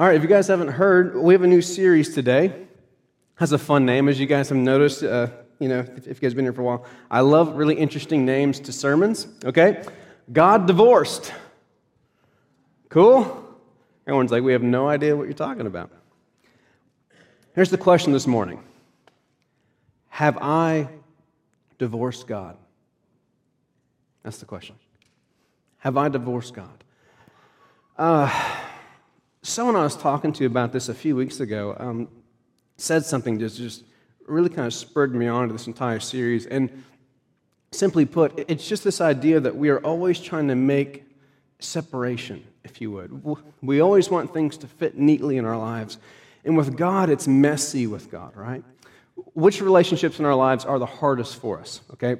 All right, if you guys haven't heard, we have a new series today. Has a fun name, as you guys have noticed. Uh, you know, if, if you guys have been here for a while, I love really interesting names to sermons. Okay, God divorced. Cool. Everyone's like, we have no idea what you're talking about. Here's the question this morning: Have I divorced God? That's the question. Have I divorced God? Uh, someone I was talking to about this a few weeks ago um, said something that just really kind of spurred me on to this entire series. And simply put, it's just this idea that we are always trying to make separation, if you would. We always want things to fit neatly in our lives. And with God, it's messy with God, right? Which relationships in our lives are the hardest for us, okay?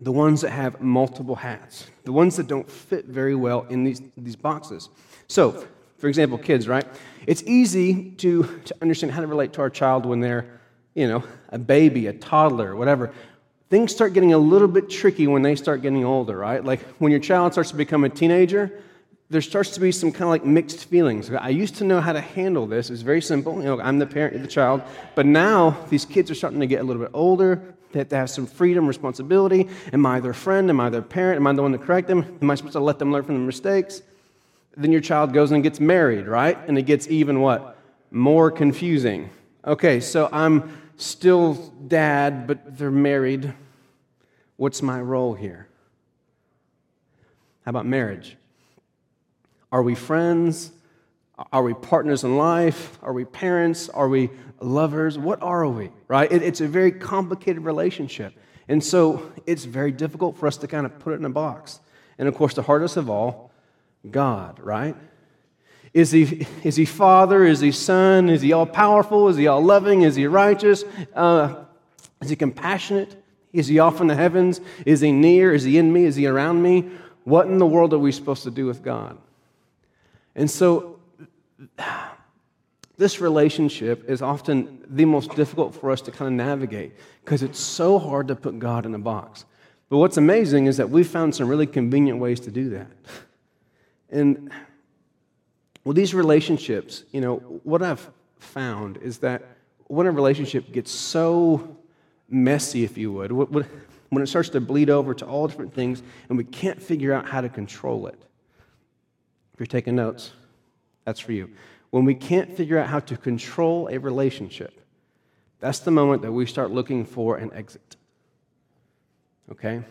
The ones that have multiple hats, the ones that don't fit very well in these, these boxes. So, for example, kids, right? It's easy to, to understand how to relate to our child when they're, you know, a baby, a toddler, whatever. Things start getting a little bit tricky when they start getting older, right? Like when your child starts to become a teenager, there starts to be some kind of like mixed feelings. I used to know how to handle this. It's very simple. You know, I'm the parent of the child. But now these kids are starting to get a little bit older. They have to have some freedom, responsibility. Am I their friend? Am I their parent? Am I the one to correct them? Am I supposed to let them learn from their mistakes? Then your child goes and gets married, right? And it gets even what? More confusing. Okay, so I'm still dad, but they're married. What's my role here? How about marriage? Are we friends? Are we partners in life? Are we parents? Are we lovers? What are we, right? It, it's a very complicated relationship. And so it's very difficult for us to kind of put it in a box. And of course, the hardest of all, God, right? Is he, is he Father? Is he Son? Is he all powerful? Is he all loving? Is he righteous? Uh, is he compassionate? Is he off in the heavens? Is he near? Is he in me? Is he around me? What in the world are we supposed to do with God? And so, this relationship is often the most difficult for us to kind of navigate because it's so hard to put God in a box. But what's amazing is that we've found some really convenient ways to do that. And well, these relationships, you know, what I've found is that when a relationship gets so messy, if you would, when it starts to bleed over to all different things and we can't figure out how to control it. If you're taking notes, that's for you. When we can't figure out how to control a relationship, that's the moment that we start looking for an exit. Okay?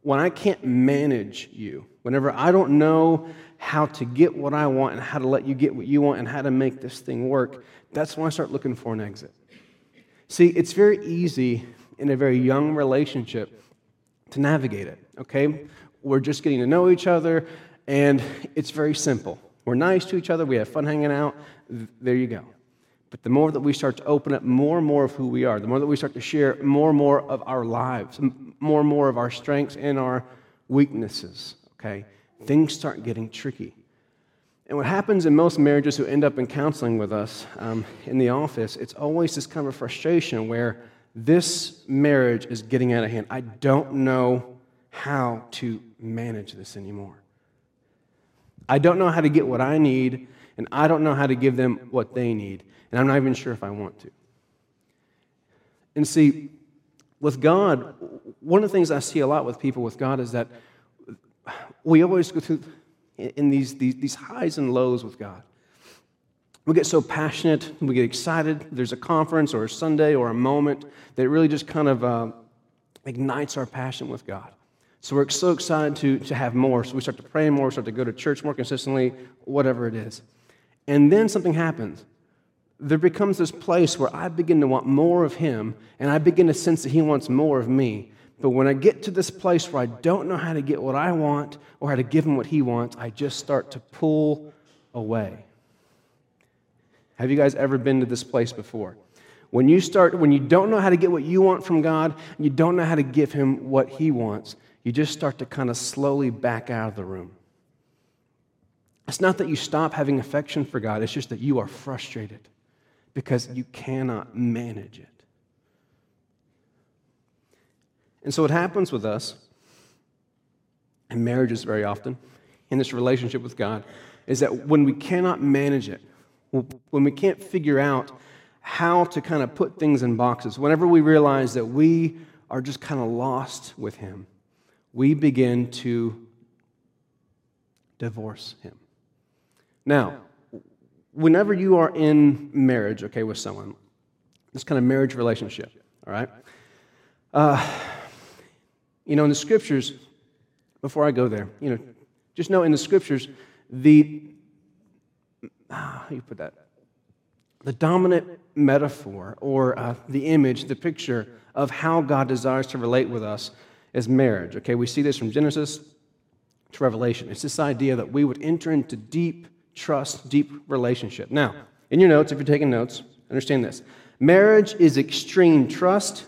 When I can't manage you, whenever I don't know how to get what I want and how to let you get what you want and how to make this thing work, that's when I start looking for an exit. See, it's very easy in a very young relationship to navigate it, okay? We're just getting to know each other, and it's very simple. We're nice to each other, we have fun hanging out, there you go. But the more that we start to open up more and more of who we are, the more that we start to share more and more of our lives, more and more of our strengths and our weaknesses, okay? things start getting tricky. And what happens in most marriages who end up in counseling with us um, in the office, it's always this kind of frustration where this marriage is getting out of hand. I don't know how to manage this anymore. I don't know how to get what I need, and I don't know how to give them what they need, and I'm not even sure if I want to. And see, with God, one of the things I see a lot with people with God is that we always go through in these, these, these highs and lows with God. We get so passionate, we get excited. There's a conference or a Sunday or a moment that really just kind of uh, ignites our passion with God. So we're so excited to, to have more. So we start to pray more, start to go to church more consistently, whatever it is. And then something happens. There becomes this place where I begin to want more of Him, and I begin to sense that He wants more of me. But when I get to this place where I don't know how to get what I want or how to give him what he wants, I just start to pull away. Have you guys ever been to this place before? When you start, when you don't know how to get what you want from God, and you don't know how to give him what he wants, you just start to kind of slowly back out of the room. It's not that you stop having affection for God, it's just that you are frustrated because you cannot manage it. And so, what happens with us, in marriages very often, in this relationship with God, is that when we cannot manage it, when we can't figure out how to kind of put things in boxes, whenever we realize that we are just kind of lost with Him, we begin to divorce Him. Now, whenever you are in marriage, okay, with someone, this kind of marriage relationship, all right? Uh, you know, in the scriptures, before I go there, you know, just know in the scriptures, the, how you put that? The dominant metaphor or uh, the image, the picture of how God desires to relate with us is marriage. Okay, we see this from Genesis to Revelation. It's this idea that we would enter into deep trust, deep relationship. Now, in your notes, if you're taking notes, understand this. Marriage is extreme trust,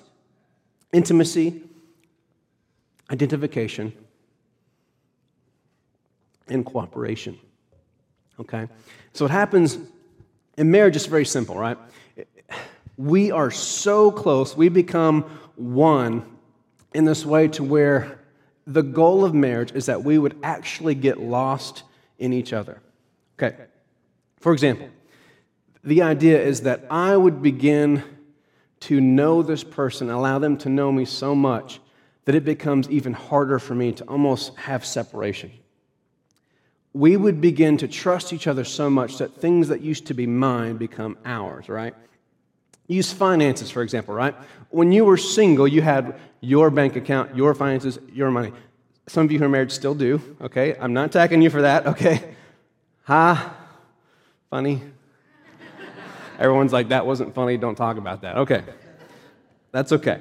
intimacy, identification, and cooperation. Okay? So, what happens in marriage is very simple, right? We are so close, we become one in this way to where the goal of marriage is that we would actually get lost in each other. Okay. For example, the idea is that I would begin to know this person, allow them to know me so much that it becomes even harder for me to almost have separation. We would begin to trust each other so much that things that used to be mine become ours, right? Use finances, for example, right? When you were single, you had your bank account, your finances, your money. Some of you who are married still do, okay? I'm not attacking you for that, okay? Ha, funny. Everyone's like, that wasn't funny, don't talk about that. Okay, that's okay.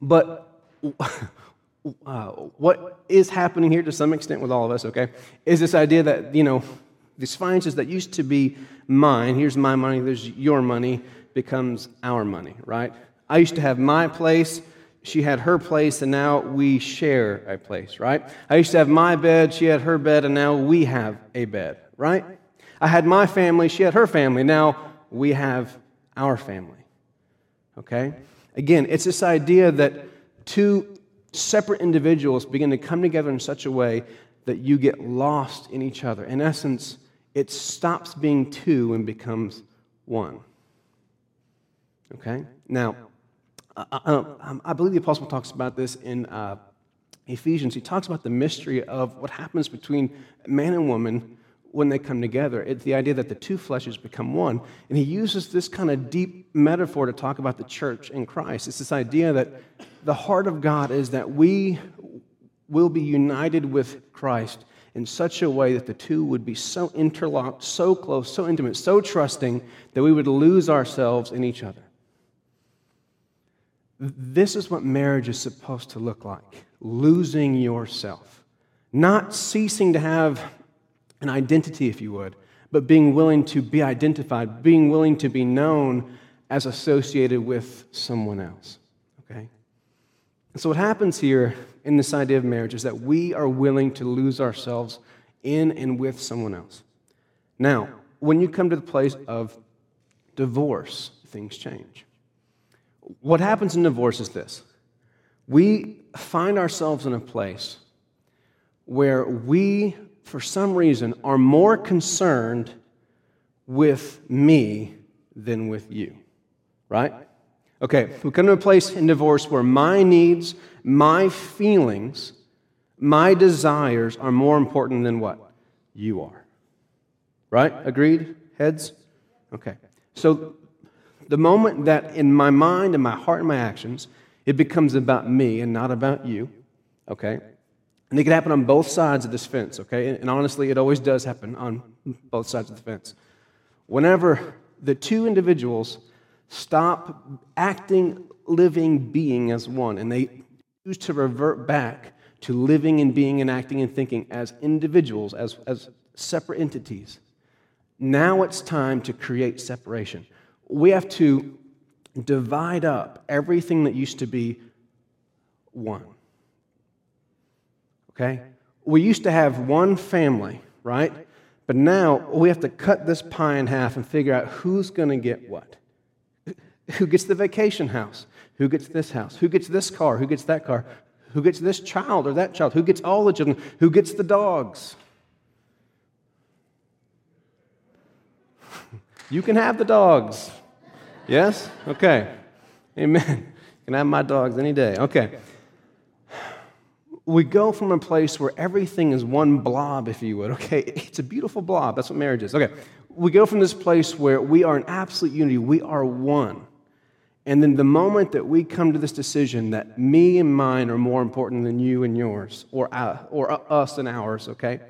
But uh, what is happening here to some extent with all of us, okay, is this idea that, you know, these finances that used to be mine, here's my money, there's your money, becomes our money, right? I used to have my place, she had her place, and now we share a place, right? I used to have my bed, she had her bed, and now we have a bed, right? I had my family, she had her family, now we have our family, okay? Again, it's this idea that two separate individuals begin to come together in such a way that you get lost in each other. In essence, it stops being two and becomes one. Okay? Now, I, I, I believe the apostle talks about this in uh, Ephesians. He talks about the mystery of what happens between man and woman when they come together. It's the idea that the two fleshes become one. And he uses this kind of deep metaphor to talk about the church in Christ. It's this idea that the heart of God is that we will be united with Christ in such a way that the two would be so interlocked, so close, so intimate, so trusting that we would lose ourselves in each other. This is what marriage is supposed to look like losing yourself, not ceasing to have an identity, if you would, but being willing to be identified, being willing to be known as associated with someone else. Okay? And so, what happens here in this idea of marriage is that we are willing to lose ourselves in and with someone else. Now, when you come to the place of divorce, things change. What happens in divorce is this we find ourselves in a place where we, for some reason, are more concerned with me than with you, right? Okay, we come to a place in divorce where my needs, my feelings, my desires are more important than what? You are. Right? Agreed? Heads? Okay. So the moment that in my mind and my heart and my actions, it becomes about me and not about you, okay? And it can happen on both sides of this fence, okay? And honestly, it always does happen on both sides of the fence. Whenever the two individuals stop acting, living, being as one, and they choose to revert back to living and being and acting and thinking as individuals, as, as separate entities, now it's time to create separation we have to divide up everything that used to be one. Okay? We used to have one family, right? But now we have to cut this pie in half and figure out who's going to get what. Who gets the vacation house? Who gets this house? Who gets this car? Who gets that car? Who gets this child or that child? Who gets all the children? Who gets the dogs? You can have the dogs. Yes? Okay. Amen. Can have my dogs any day. Okay. We go from a place where everything is one blob, if you would. Okay. It's a beautiful blob. That's what marriage is. Okay. We go from this place where we are in absolute unity, we are one. And then the moment that we come to this decision that me and mine are more important than you and yours, or, uh, or us and ours, okay,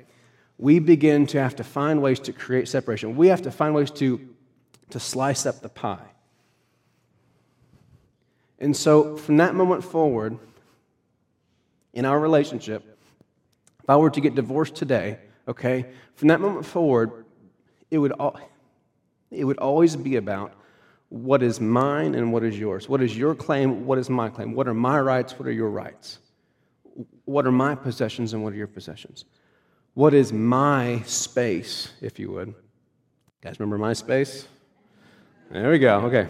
we begin to have to find ways to create separation. We have to find ways to, to slice up the pie. And so from that moment forward, in our relationship, if I were to get divorced today, okay, from that moment forward, it would, al- it would always be about what is mine and what is yours. What is your claim? What is my claim? What are my rights? What are your rights? What are my possessions and what are your possessions? What is my space, if you would? You guys remember my space? There we go. Okay.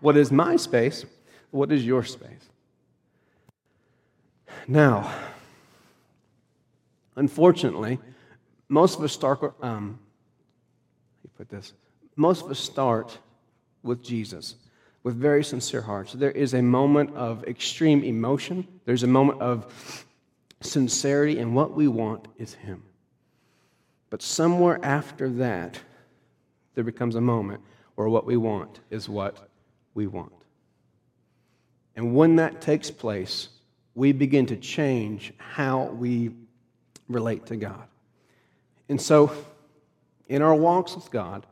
What is my space? What is your space? Now, unfortunately, most of us start, um, you put this, most of us start with Jesus with very sincere hearts. There is a moment of extreme emotion, there's a moment of sincerity, and what we want is Him. But somewhere after that, there becomes a moment where what we want is what we want. And when that takes place, we begin to change how we relate to God. And so, in our walks with God,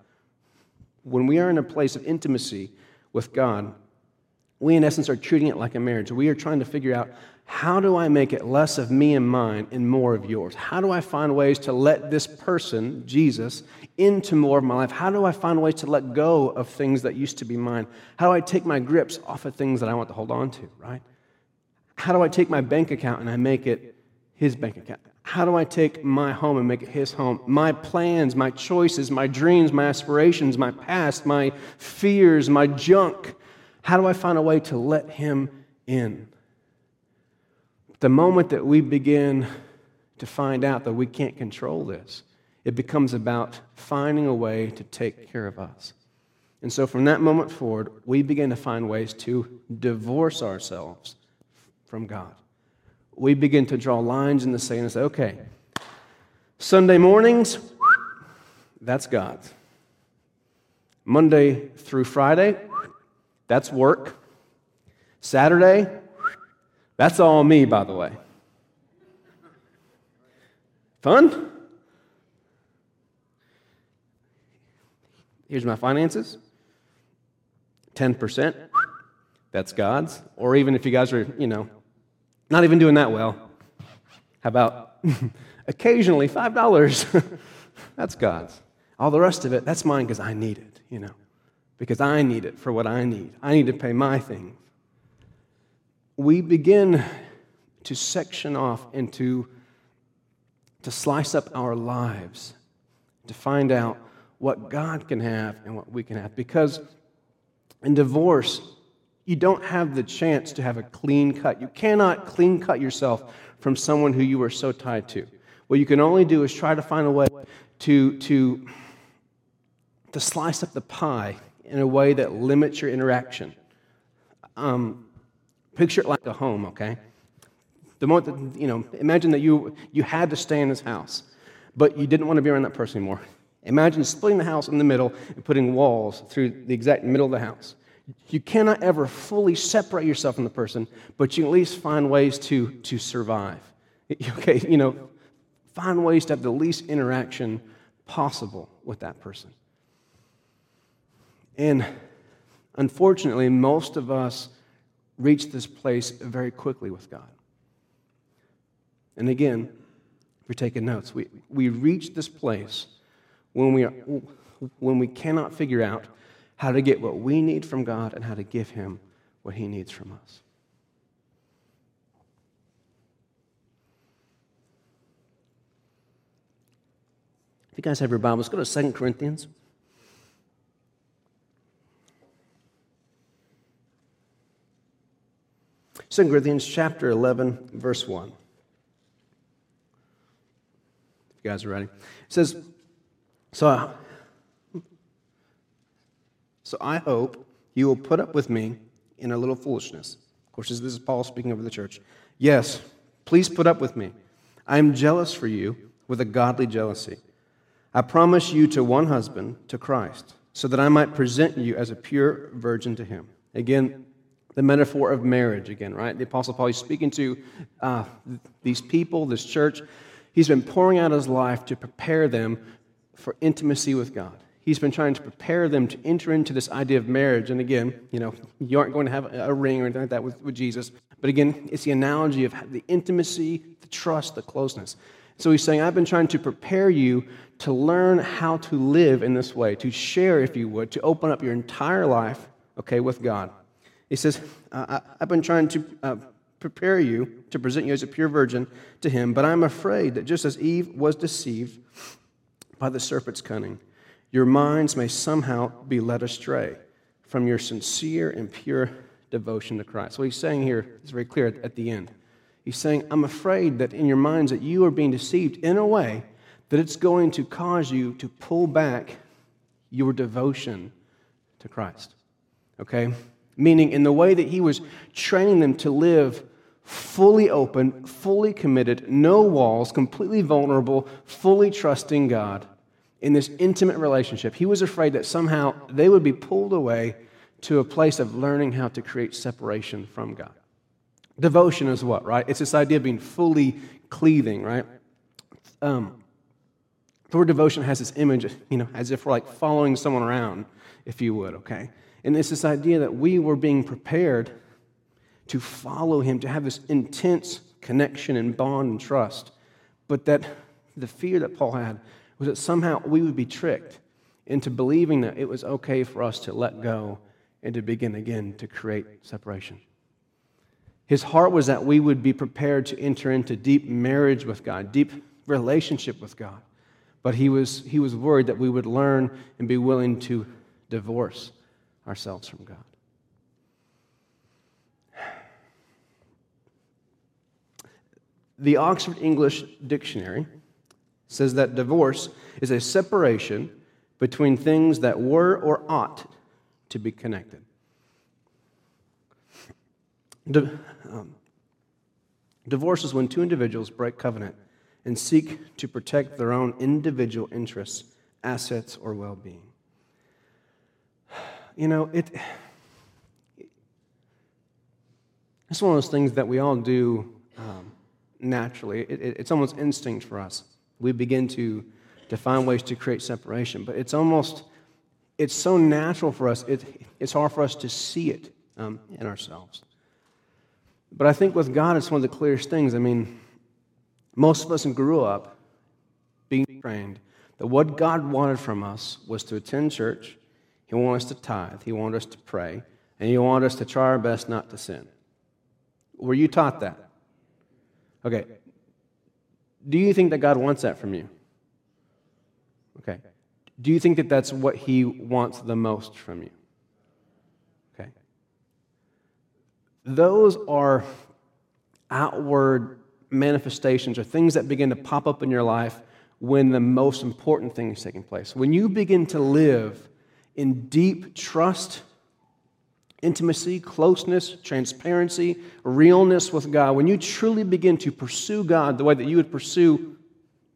when we are in a place of intimacy with God, we in essence are treating it like a marriage. We are trying to figure out how do I make it less of me and mine and more of yours? How do I find ways to let this person, Jesus, into more of my life? How do I find ways to let go of things that used to be mine? How do I take my grips off of things that I want to hold on to, right? How do I take my bank account and I make it his bank account? How do I take my home and make it his home? My plans, my choices, my dreams, my aspirations, my past, my fears, my junk. How do I find a way to let him in? The moment that we begin to find out that we can't control this, it becomes about finding a way to take care of us. And so from that moment forward, we begin to find ways to divorce ourselves from God we begin to draw lines in the sand and say, okay, Sunday mornings, that's God's. Monday through Friday, that's work. Saturday, that's all me, by the way. Fun? Here's my finances 10%, that's God's. Or even if you guys are, you know, not even doing that well. How about occasionally $5? that's God's. All the rest of it, that's mine because I need it, you know, because I need it for what I need. I need to pay my things. We begin to section off and to, to slice up our lives to find out what God can have and what we can have. Because in divorce, you don't have the chance to have a clean cut. You cannot clean cut yourself from someone who you are so tied to. What you can only do is try to find a way to, to, to slice up the pie in a way that limits your interaction. Um, picture it like a home, okay? The moment that, you know, imagine that you, you had to stay in this house, but you didn't want to be around that person anymore. Imagine splitting the house in the middle and putting walls through the exact middle of the house. You cannot ever fully separate yourself from the person, but you at least find ways to, to survive. Okay, you know, find ways to have the least interaction possible with that person. And unfortunately, most of us reach this place very quickly with God. And again, if you're taking notes, we, we reach this place when we, are, when we cannot figure out how to get what we need from God and how to give Him what He needs from us. If you guys have your Bibles, go to 2 Corinthians. Second Corinthians chapter 11, verse 1. If you guys are ready. It says, So So I hope you will put up with me in a little foolishness. Of course, this is Paul speaking over the church. Yes, please put up with me. I am jealous for you with a godly jealousy. I promise you to one husband, to Christ, so that I might present you as a pure virgin to him. Again, the metaphor of marriage, again, right? The Apostle Paul, he's speaking to uh, these people, this church. He's been pouring out his life to prepare them for intimacy with God. He's been trying to prepare them to enter into this idea of marriage. And again, you know, you aren't going to have a ring or anything like that with, with Jesus. But again, it's the analogy of the intimacy, the trust, the closeness. So he's saying, I've been trying to prepare you to learn how to live in this way, to share, if you would, to open up your entire life, okay, with God. He says, I've been trying to uh, prepare you to present you as a pure virgin to him, but I'm afraid that just as Eve was deceived by the serpent's cunning, your minds may somehow be led astray from your sincere and pure devotion to Christ. What he's saying here is very clear at the end. He's saying, I'm afraid that in your minds that you are being deceived in a way that it's going to cause you to pull back your devotion to Christ. Okay? Meaning, in the way that he was training them to live fully open, fully committed, no walls, completely vulnerable, fully trusting God in this intimate relationship. He was afraid that somehow they would be pulled away to a place of learning how to create separation from God. Devotion is what, right? It's this idea of being fully cleaving, right? Um, the word devotion has this image, you know, as if we're like following someone around, if you would, okay? And it's this idea that we were being prepared to follow him, to have this intense connection and bond and trust. But that the fear that Paul had was that somehow we would be tricked into believing that it was okay for us to let go and to begin again to create separation. His heart was that we would be prepared to enter into deep marriage with God, deep relationship with God. But he was, he was worried that we would learn and be willing to divorce ourselves from God. The Oxford English Dictionary says that divorce is a separation between things that were or ought to be connected. Di- um, divorce is when two individuals break covenant and seek to protect their own individual interests, assets, or well being. You know, it, it's one of those things that we all do um, naturally. It, it, it's almost instinct for us. We begin to, to find ways to create separation, but it's almost, it's so natural for us, it, it's hard for us to see it um, in ourselves. But I think with God, it's one of the clearest things. I mean, most of us grew up being trained that what God wanted from us was to attend church, He wanted us to tithe, He wanted us to pray, and He wanted us to try our best not to sin. Were you taught that? Okay. Do you think that God wants that from you? Okay. Do you think that that's what He wants the most from you? Okay. Those are outward manifestations or things that begin to pop up in your life when the most important thing is taking place. When you begin to live in deep trust, intimacy, closeness, transparency, realness with God, when you truly begin to pursue God the way that you would pursue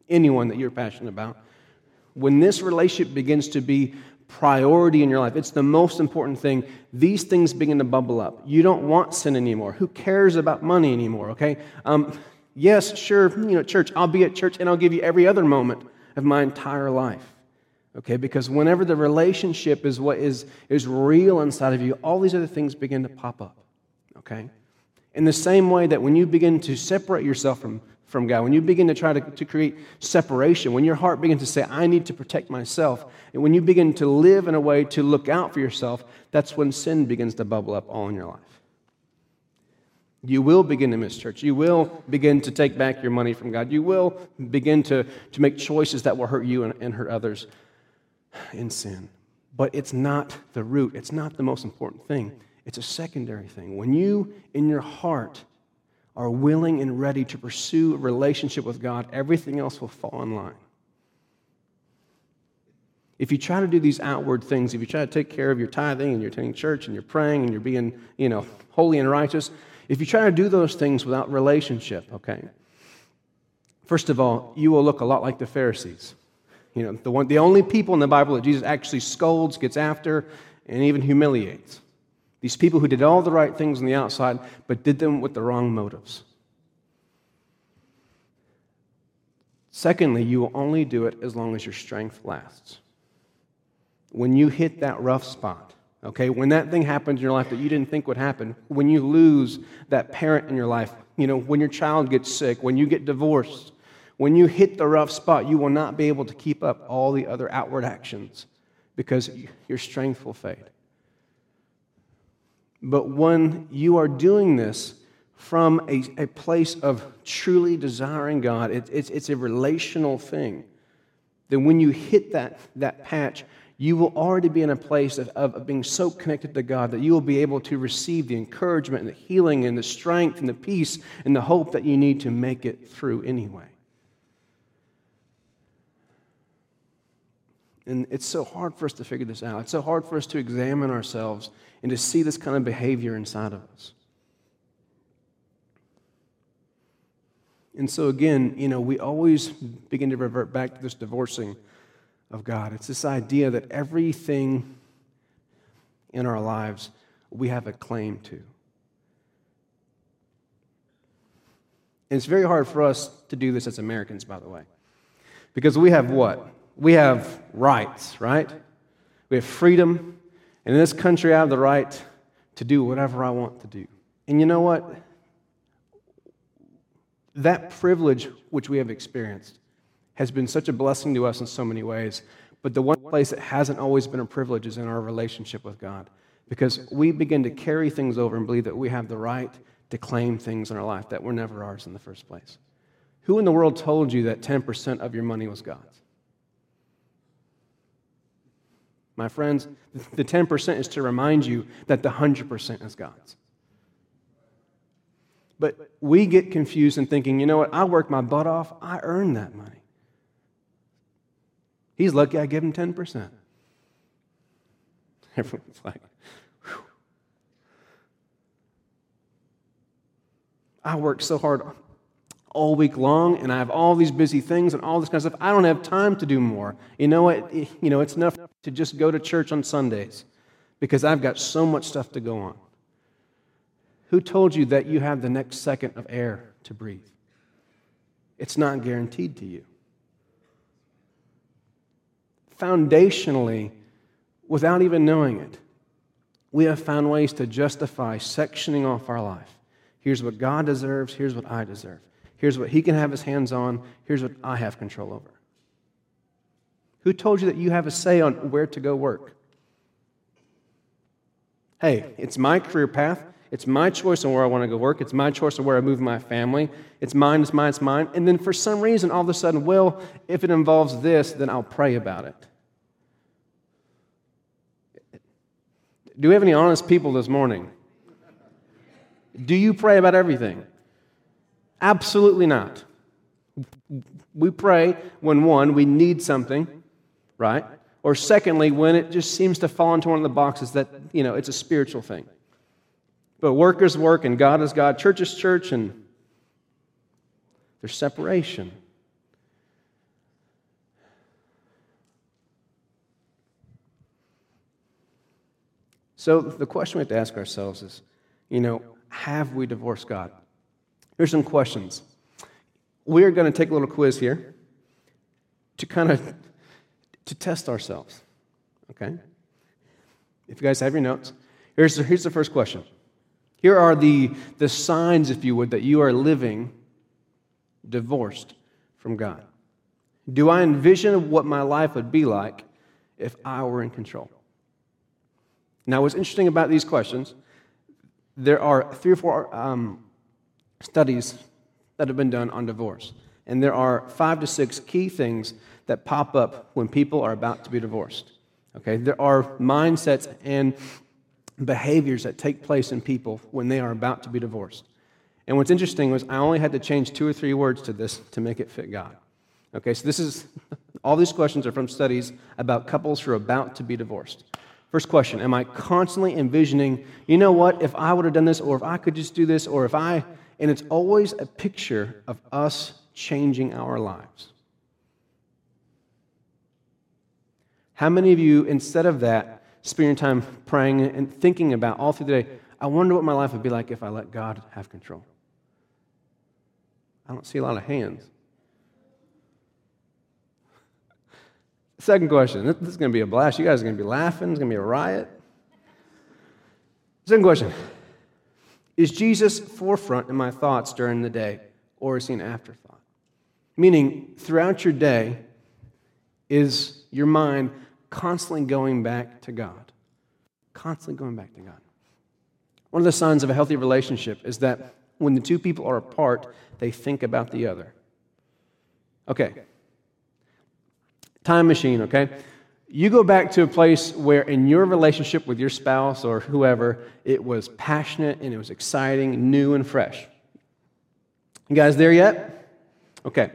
anyone that you're passionate about, when this relationship begins to be priority in your life, it's the most important thing, these things begin to bubble up. You don't want sin anymore. Who cares about money anymore, okay? Um, Yes, sure, you know, church, I'll be at church and I'll give you every other moment of my entire life. Okay, because whenever the relationship is what is, is real inside of you, all these other things begin to pop up. Okay? In the same way that when you begin to separate yourself from, from God, when you begin to try to, to create separation, when your heart begins to say, I need to protect myself, and when you begin to live in a way to look out for yourself, that's when sin begins to bubble up all in your life. You will begin to miss church. You will begin to take back your money from God. You will begin to, to make choices that will hurt you and, and hurt others in sin. But it's not the root, it's not the most important thing. It's a secondary thing. When you, in your heart, are willing and ready to pursue a relationship with God, everything else will fall in line. If you try to do these outward things, if you try to take care of your tithing and you're attending church and you're praying and you're being, you know, holy and righteous, if you try to do those things without relationship, okay, first of all, you will look a lot like the Pharisees. You know, the, one, the only people in the Bible that Jesus actually scolds, gets after, and even humiliates. These people who did all the right things on the outside, but did them with the wrong motives. Secondly, you will only do it as long as your strength lasts. When you hit that rough spot, okay, when that thing happens in your life that you didn't think would happen, when you lose that parent in your life, you know, when your child gets sick, when you get divorced, when you hit the rough spot, you will not be able to keep up all the other outward actions because your strength will fade. But when you are doing this from a, a place of truly desiring God, it, it's, it's a relational thing. Then when you hit that, that patch, you will already be in a place of, of being so connected to God that you will be able to receive the encouragement and the healing and the strength and the peace and the hope that you need to make it through anyway. And it's so hard for us to figure this out. It's so hard for us to examine ourselves and to see this kind of behavior inside of us. And so, again, you know, we always begin to revert back to this divorcing of God. It's this idea that everything in our lives we have a claim to. And it's very hard for us to do this as Americans, by the way. Because we have what? We have rights, right? We have freedom. And in this country, I have the right to do whatever I want to do. And you know what? That privilege which we have experienced has been such a blessing to us in so many ways. But the one place that hasn't always been a privilege is in our relationship with God. Because we begin to carry things over and believe that we have the right to claim things in our life that were never ours in the first place. Who in the world told you that 10% of your money was God's? My friends, the 10% is to remind you that the 100% is God's. But we get confused in thinking, you know what, I worked my butt off, I earned that money. He's lucky I give him 10%. Everyone's like, Whew. I worked so hard all week long and I have all these busy things and all this kind of stuff. I don't have time to do more. You know what? You know, it's enough to just go to church on Sundays because I've got so much stuff to go on. Who told you that you have the next second of air to breathe? It's not guaranteed to you. Foundationally, without even knowing it, we have found ways to justify sectioning off our life. Here's what God deserves, here's what I deserve. Here's what he can have his hands on. Here's what I have control over. Who told you that you have a say on where to go work? Hey, it's my career path. It's my choice on where I want to go work. It's my choice on where I move my family. It's mine, it's mine, it's mine. And then for some reason, all of a sudden, well, if it involves this, then I'll pray about it. Do we have any honest people this morning? Do you pray about everything? Absolutely not. We pray when one, we need something, right? Or secondly, when it just seems to fall into one of the boxes that, you know, it's a spiritual thing. But work is work and God is God, church is church, and there's separation. So the question we have to ask ourselves is, you know, have we divorced God? Here's some questions. We're going to take a little quiz here to kind of to test ourselves. Okay? If you guys have your notes, here's the, here's the first question. Here are the, the signs, if you would, that you are living divorced from God. Do I envision what my life would be like if I were in control? Now, what's interesting about these questions, there are three or four um, studies that have been done on divorce. And there are five to six key things that pop up when people are about to be divorced. Okay, there are mindsets and behaviors that take place in people when they are about to be divorced. And what's interesting was I only had to change two or three words to this to make it fit God. Okay, so this is All these questions are from studies about couples who are about to be divorced. First question Am I constantly envisioning, you know what, if I would have done this, or if I could just do this, or if I. And it's always a picture of us changing our lives. How many of you, instead of that, spend your time praying and thinking about all through the day, I wonder what my life would be like if I let God have control? I don't see a lot of hands. Second question. This is going to be a blast. You guys are going to be laughing. It's going to be a riot. Second question Is Jesus forefront in my thoughts during the day, or is he an afterthought? Meaning, throughout your day, is your mind constantly going back to God? Constantly going back to God. One of the signs of a healthy relationship is that when the two people are apart, they think about the other. Okay, time machine, okay? You go back to a place where, in your relationship with your spouse or whoever, it was passionate and it was exciting, new and fresh. You guys there yet? Okay.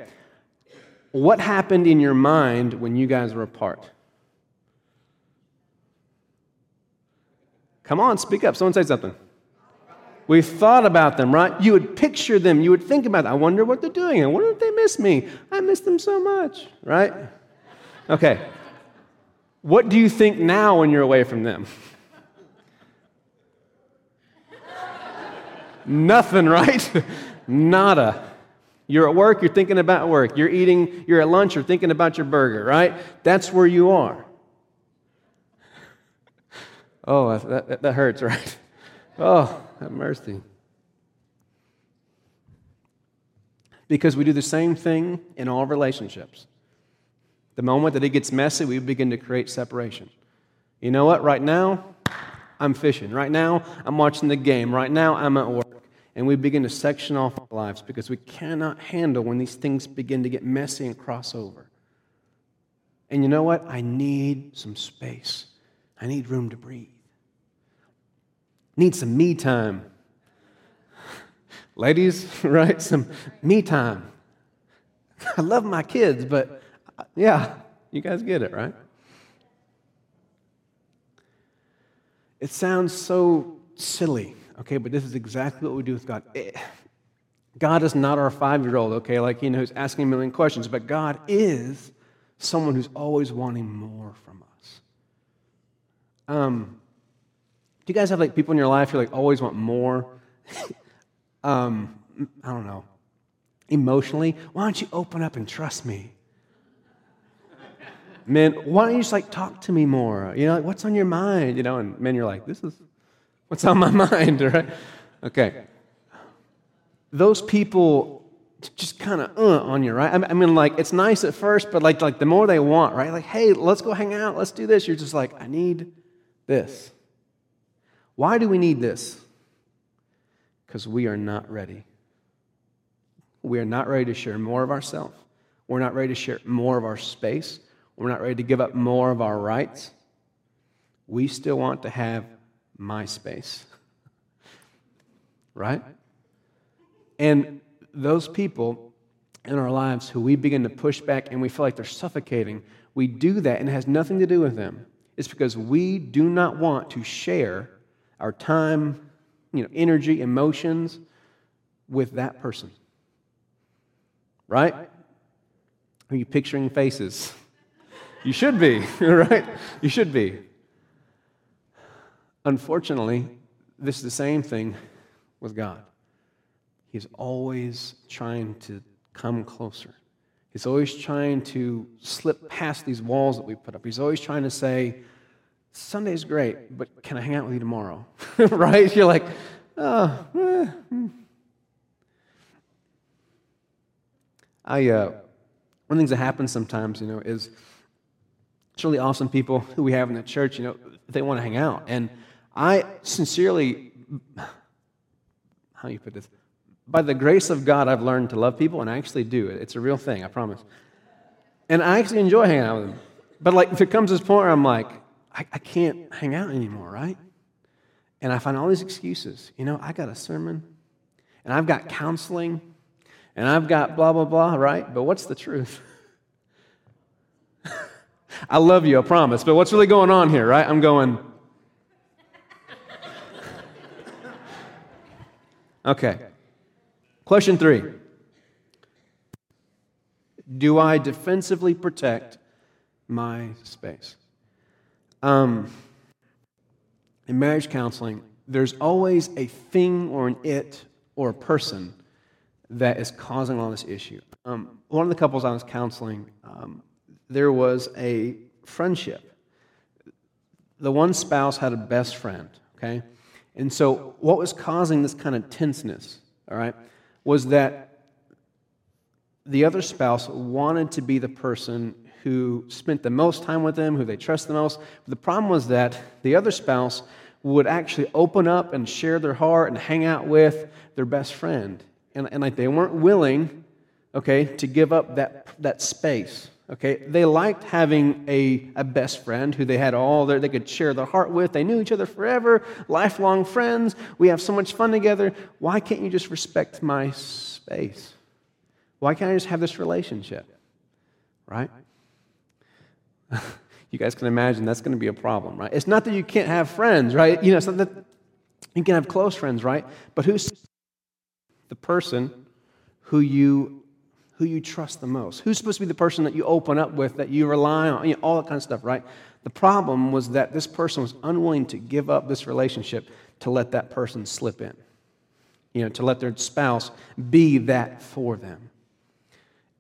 What happened in your mind when you guys were apart? Come on, speak up. Someone say something. We thought about them, right? You would picture them. You would think about, them. I wonder what they're doing. I wonder if they miss me. I miss them so much, right? Okay. What do you think now when you're away from them? Nothing, right? Nada. You're at work, you're thinking about work. You're eating, you're at lunch, you're thinking about your burger, right? That's where you are. Oh, that, that hurts, right? Oh, have mercy. Because we do the same thing in all relationships. The moment that it gets messy, we begin to create separation. You know what? Right now, I'm fishing. Right now, I'm watching the game. Right now, I'm at work. And we begin to section off our lives because we cannot handle when these things begin to get messy and cross over. And you know what? I need some space. I need room to breathe. Need some me time. Ladies, right? Some me time. I love my kids, but yeah, you guys get it, right? It sounds so silly, okay, but this is exactly what we do with God. Eh, God is not our five year old, okay, like, you know, who's asking a million questions, but God is someone who's always wanting more from us. Um, do you guys have like people in your life who like always want more? um, I don't know. Emotionally, why don't you open up and trust me? Men, why don't you just like talk to me more? You know, like, what's on your mind? You know, and men, you're like, this is what's on my mind, right? Okay. Those people just kind of uh, on you, right? I mean, like, it's nice at first, but like, like the more they want, right? Like, hey, let's go hang out, let's do this. You're just like, I need this. Why do we need this? Because we are not ready. We are not ready to share more of ourselves. We're not ready to share more of our space. We're not ready to give up more of our rights. We still want to have my space. right? And those people in our lives who we begin to push back and we feel like they're suffocating, we do that and it has nothing to do with them. It's because we do not want to share our time, you know, energy, emotions with that person. Right? Are you picturing faces? You should be, right? You should be. Unfortunately, this is the same thing with God. He's always trying to come closer. He's always trying to slip past these walls that we put up. He's always trying to say, Sunday's great, but can I hang out with you tomorrow? right? You're like, oh, eh. Hmm. I, uh, one of the things that happens sometimes, you know, is it's really awesome people who we have in the church, you know, they want to hang out. And I sincerely, how do you put this? By the grace of God, I've learned to love people, and I actually do. It. It's a real thing, I promise. And I actually enjoy hanging out with them. But like, if it comes to this point where I'm like, I, I can't hang out anymore, right? And I find all these excuses. You know, I got a sermon, and I've got counseling, and I've got blah, blah, blah, right? But what's the truth? I love you, I promise. But what's really going on here, right? I'm going, okay. Question three Do I defensively protect my space? Um, in marriage counseling, there's always a thing or an it or a person that is causing all this issue. Um, one of the couples I was counseling, um, there was a friendship. The one spouse had a best friend, okay? And so, what was causing this kind of tenseness, all right, was that the other spouse wanted to be the person who spent the most time with them, who they trust the most. But the problem was that the other spouse would actually open up and share their heart and hang out with their best friend. And, and like they weren't willing, okay, to give up that, that space. Okay, they liked having a, a best friend who they had all their, they could share their heart with. They knew each other forever, lifelong friends. We have so much fun together. Why can't you just respect my space? Why can't I just have this relationship? Right? you guys can imagine that's going to be a problem, right? It's not that you can't have friends, right? You know, it's not that you can have close friends, right? But who's the person who you who you trust the most? Who's supposed to be the person that you open up with, that you rely on, you know, all that kind of stuff, right? The problem was that this person was unwilling to give up this relationship to let that person slip in, you know, to let their spouse be that for them.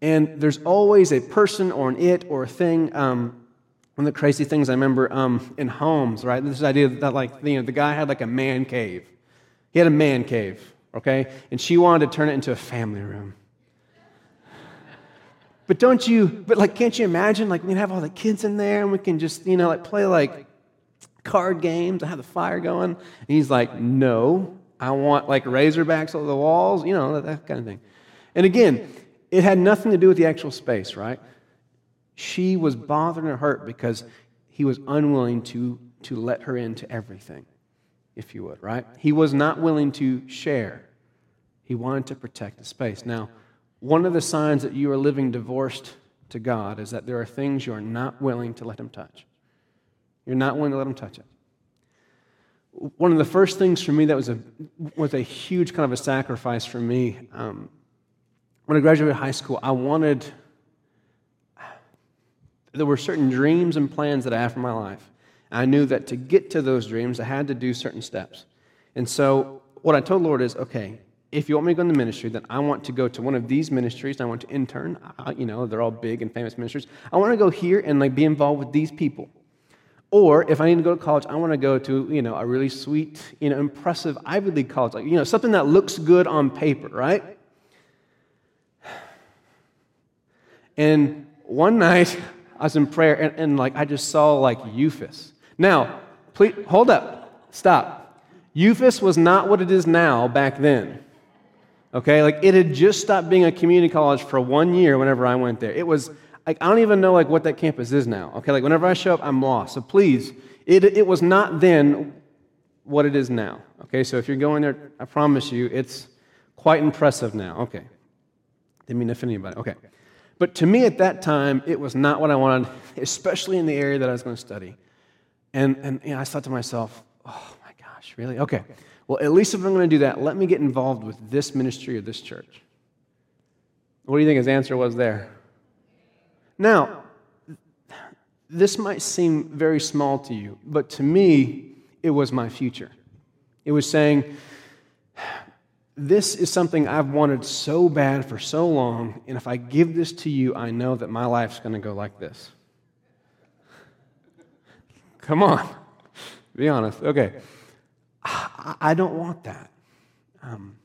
And there's always a person or an it or a thing. Um, one of the crazy things I remember um, in homes, right? This idea that, like, you know, the guy had like a man cave. He had a man cave, okay? And she wanted to turn it into a family room. But don't you, but like, can't you imagine, like, we can have all the kids in there and we can just, you know, like, play like card games and have the fire going? And he's like, no, I want like razorbacks over the walls, you know, that, that kind of thing. And again, it had nothing to do with the actual space, right? She was bothered and hurt because he was unwilling to, to let her into everything, if you would, right? He was not willing to share. He wanted to protect the space. Now, one of the signs that you are living divorced to God is that there are things you are not willing to let Him touch. You're not willing to let Him touch it. One of the first things for me that was a, was a huge kind of a sacrifice for me um, when I graduated high school, I wanted, there were certain dreams and plans that I had for my life. I knew that to get to those dreams, I had to do certain steps. And so, what I told Lord is, okay, if you want me to go into ministry, then I want to go to one of these ministries. I want to intern. I, you know, they're all big and famous ministries. I want to go here and like be involved with these people. Or if I need to go to college, I want to go to you know a really sweet, you know, impressive Ivy League college, like you know something that looks good on paper, right? And one night I was in prayer and, and like I just saw like Eufus. Now, please hold up, stop. Eufus was not what it is now back then. Okay, like it had just stopped being a community college for one year whenever I went there. It was like I don't even know like what that campus is now. Okay, like whenever I show up, I'm lost. So please, it, it was not then what it is now. Okay, so if you're going there, I promise you, it's quite impressive now. Okay, didn't mean to offend anybody. Okay, but to me at that time, it was not what I wanted, especially in the area that I was going to study. And and I thought to myself, oh my gosh, really? Okay. Well, at least if I'm going to do that, let me get involved with this ministry or this church. What do you think his answer was there? Now, this might seem very small to you, but to me, it was my future. It was saying, This is something I've wanted so bad for so long, and if I give this to you, I know that my life's going to go like this. Come on, be honest. Okay. I don't want that. Um,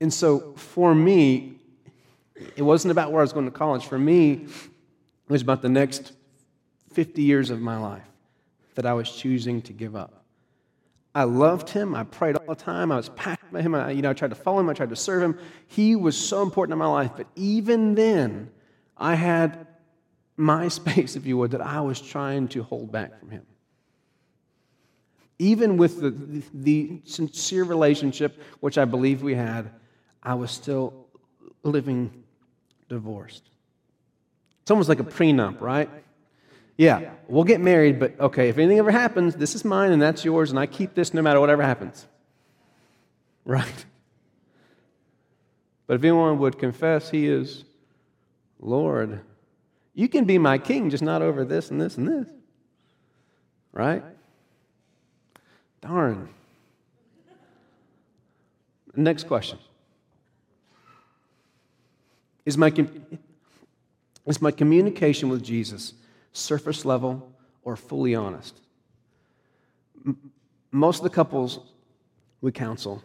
and so for me, it wasn't about where I was going to college. For me, it was about the next 50 years of my life that I was choosing to give up. I loved him. I prayed all the time. I was passionate about him. I, you know, I tried to follow him. I tried to serve him. He was so important in my life. But even then, I had my space, if you would, that I was trying to hold back from him even with the, the, sincere relationship, which I believe we had, I was still living divorced. It's almost like a prenup, right? Yeah, we'll get married, but okay, if anything ever happens, this is mine and that's yours, and I keep this no matter whatever happens. Right? But if anyone would confess he is Lord, you can be my king, just not over this and this and this. Right? Darn. Next question. Is my, is my communication with Jesus surface level or fully honest? Most of the couples we counsel,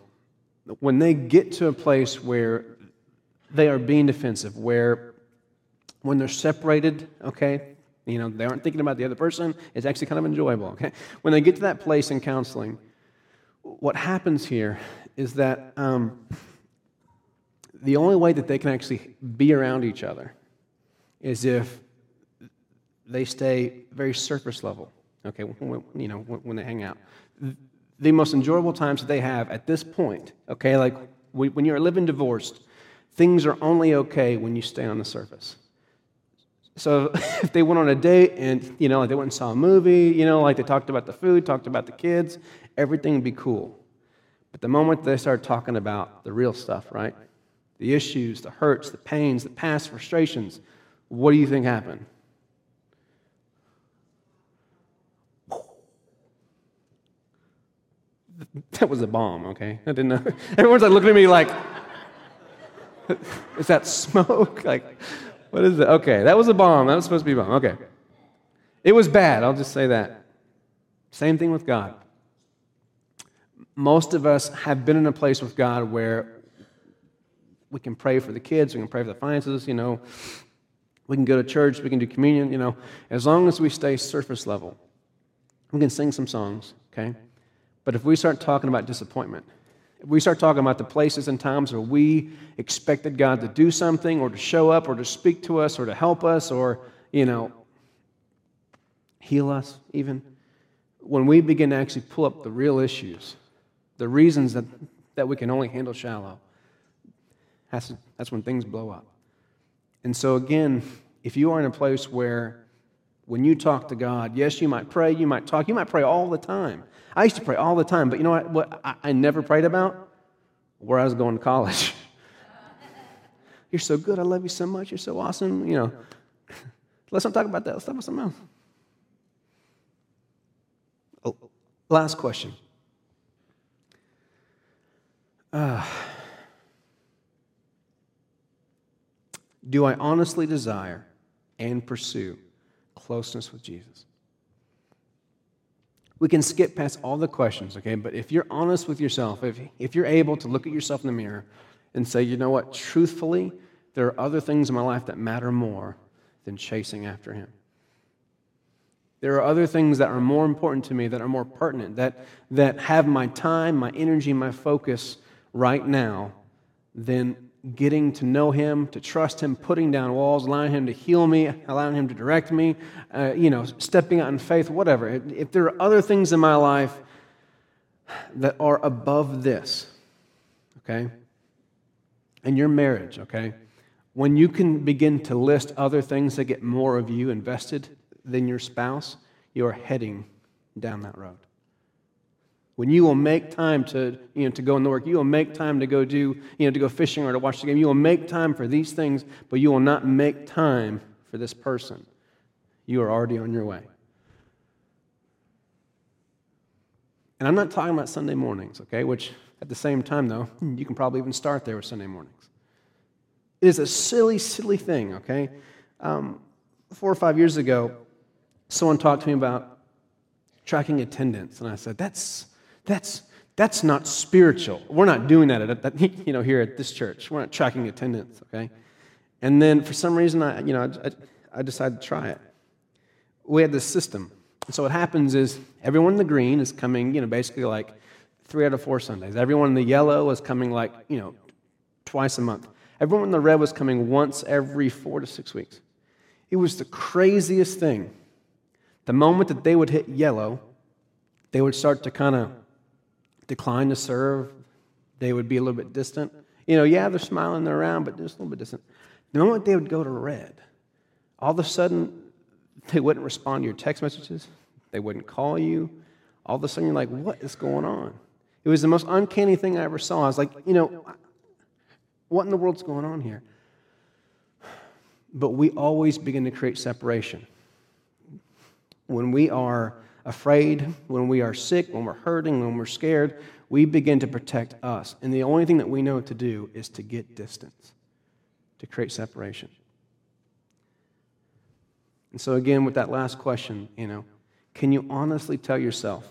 when they get to a place where they are being defensive, where when they're separated, okay, you know, they aren't thinking about the other person, it's actually kind of enjoyable, okay? When they get to that place in counseling, what happens here is that um, the only way that they can actually be around each other is if they stay very surface level, okay, when, you know, when they hang out. The most enjoyable times that they have at this point, okay, like when you're living divorced, things are only okay when you stay on the surface. So if they went on a date and, you know, like they went and saw a movie, you know, like they talked about the food, talked about the kids, everything would be cool. But the moment they start talking about the real stuff, right? the issues, the hurts, the pains, the past frustrations, what do you think happened? That was a bomb, okay? I didn't know. Everyone's like looking at me like, is that smoke? Like, what is it? Okay, that was a bomb. That was supposed to be a bomb. Okay. It was bad, I'll just say that. Same thing with God. Most of us have been in a place with God where we can pray for the kids, we can pray for the finances, you know. We can go to church, we can do communion, you know. As long as we stay surface level, we can sing some songs, okay? But if we start talking about disappointment, we start talking about the places and times where we expected God to do something or to show up or to speak to us or to help us or, you know, heal us even, when we begin to actually pull up the real issues, the reasons that, that we can only handle shallow, that's, that's when things blow up. And so, again, if you are in a place where when you talk to God, yes, you might pray, you might talk, you might pray all the time. I used to pray all the time, but you know what, what I, I never prayed about? Where I was going to college. You're so good. I love you so much. You're so awesome. You know, let's not talk about that. Let's talk about something else. Oh, last question. Uh, Do I honestly desire and pursue closeness with Jesus? We can skip past all the questions, okay? But if you're honest with yourself, if, if you're able to look at yourself in the mirror and say, you know what, truthfully, there are other things in my life that matter more than chasing after Him. There are other things that are more important to me, that are more pertinent, that, that have my time, my energy, my focus right now than getting to know Him, to trust Him, putting down walls, allowing Him to heal me, allowing Him to direct me, uh, you know, stepping out in faith, whatever. If, there are other things in my life that are above this, okay, and your marriage, okay, when you can begin to list other things that get more of you invested than your spouse, you're heading down that road. When you will make time to, you know, to go the work, you will make time to go do, you know, to go fishing or to watch the game. You will make time for these things, but you will not make time for this person. You are already on your way. And I'm not talking about Sunday mornings, okay? Which at the same time, though, you can probably even start there with Sunday mornings. It is a silly, silly thing, okay? Um, four or five years ago, someone talked to me about tracking attendance, and I said, that's that's, that's not spiritual. We're not doing that at, you know, here at this church. We're not tracking attendance, okay? And then for some reason, I, you know, I, I decided to try it. We had this system. So what happens is everyone in the green is coming, you know, basically like three out of four Sundays. Everyone in the yellow is coming like, you know, twice a month. Everyone in the red was coming once every four to six weeks. It was the craziest thing. The moment that they would hit yellow, they would start to kind of decline to serve, they would be a little bit distant. You know, yeah, they're smiling, they're around, but just a little bit distant. The moment they would go to red, all of a sudden, they wouldn't respond to your text messages, they wouldn't call you. All of a sudden, you're like, what is going on? It was the most uncanny thing I ever saw. I was like, you know, what in the world's going on here? But we always begin to create separation. When we are afraid, when we are sick, when we're hurting, when we're scared, we begin to protect us. And the only thing that we know to do is to get distance, to create separation. And so, again, with that last question, you know, can you honestly tell yourself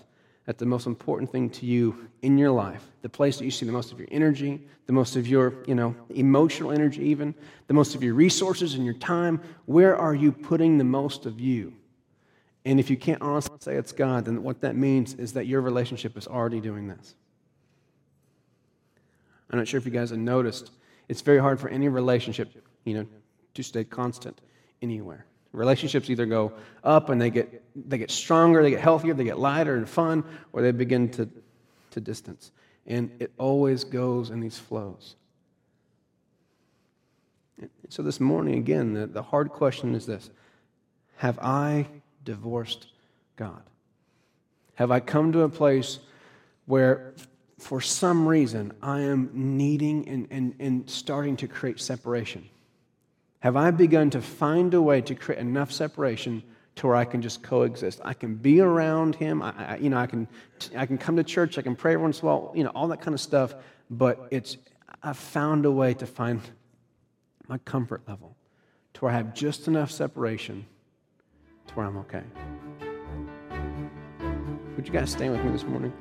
that the most important thing to you in your life, the place that you see the most of your energy, the most of your, you know, emotional energy even, the most of your resources and your time, where are you putting the most of you? And if you can't honestly say it's God, then what that means is that your relationship is already doing this. I'm not sure if you guys have noticed, it's very hard for any relationship, you know, to stay constant anywhere. Relationships either go up and they get, they get stronger, they get healthier, they get lighter and fun, or they begin to, to distance. And it always goes in these flows. And So this morning, again, the, the hard question is this Have I divorced God? Have I come to a place where, for some reason, I am needing and, and, and starting to create separation? Have I begun to find a way to create enough separation to where I can just coexist? I can be around Him. I, I, you know, I can, I can come to church. I can pray once in a while. You know, all that kind of stuff. But it's I've found a way to find my comfort level to where I have just enough separation where I'm okay. Would you guys stand with me this morning?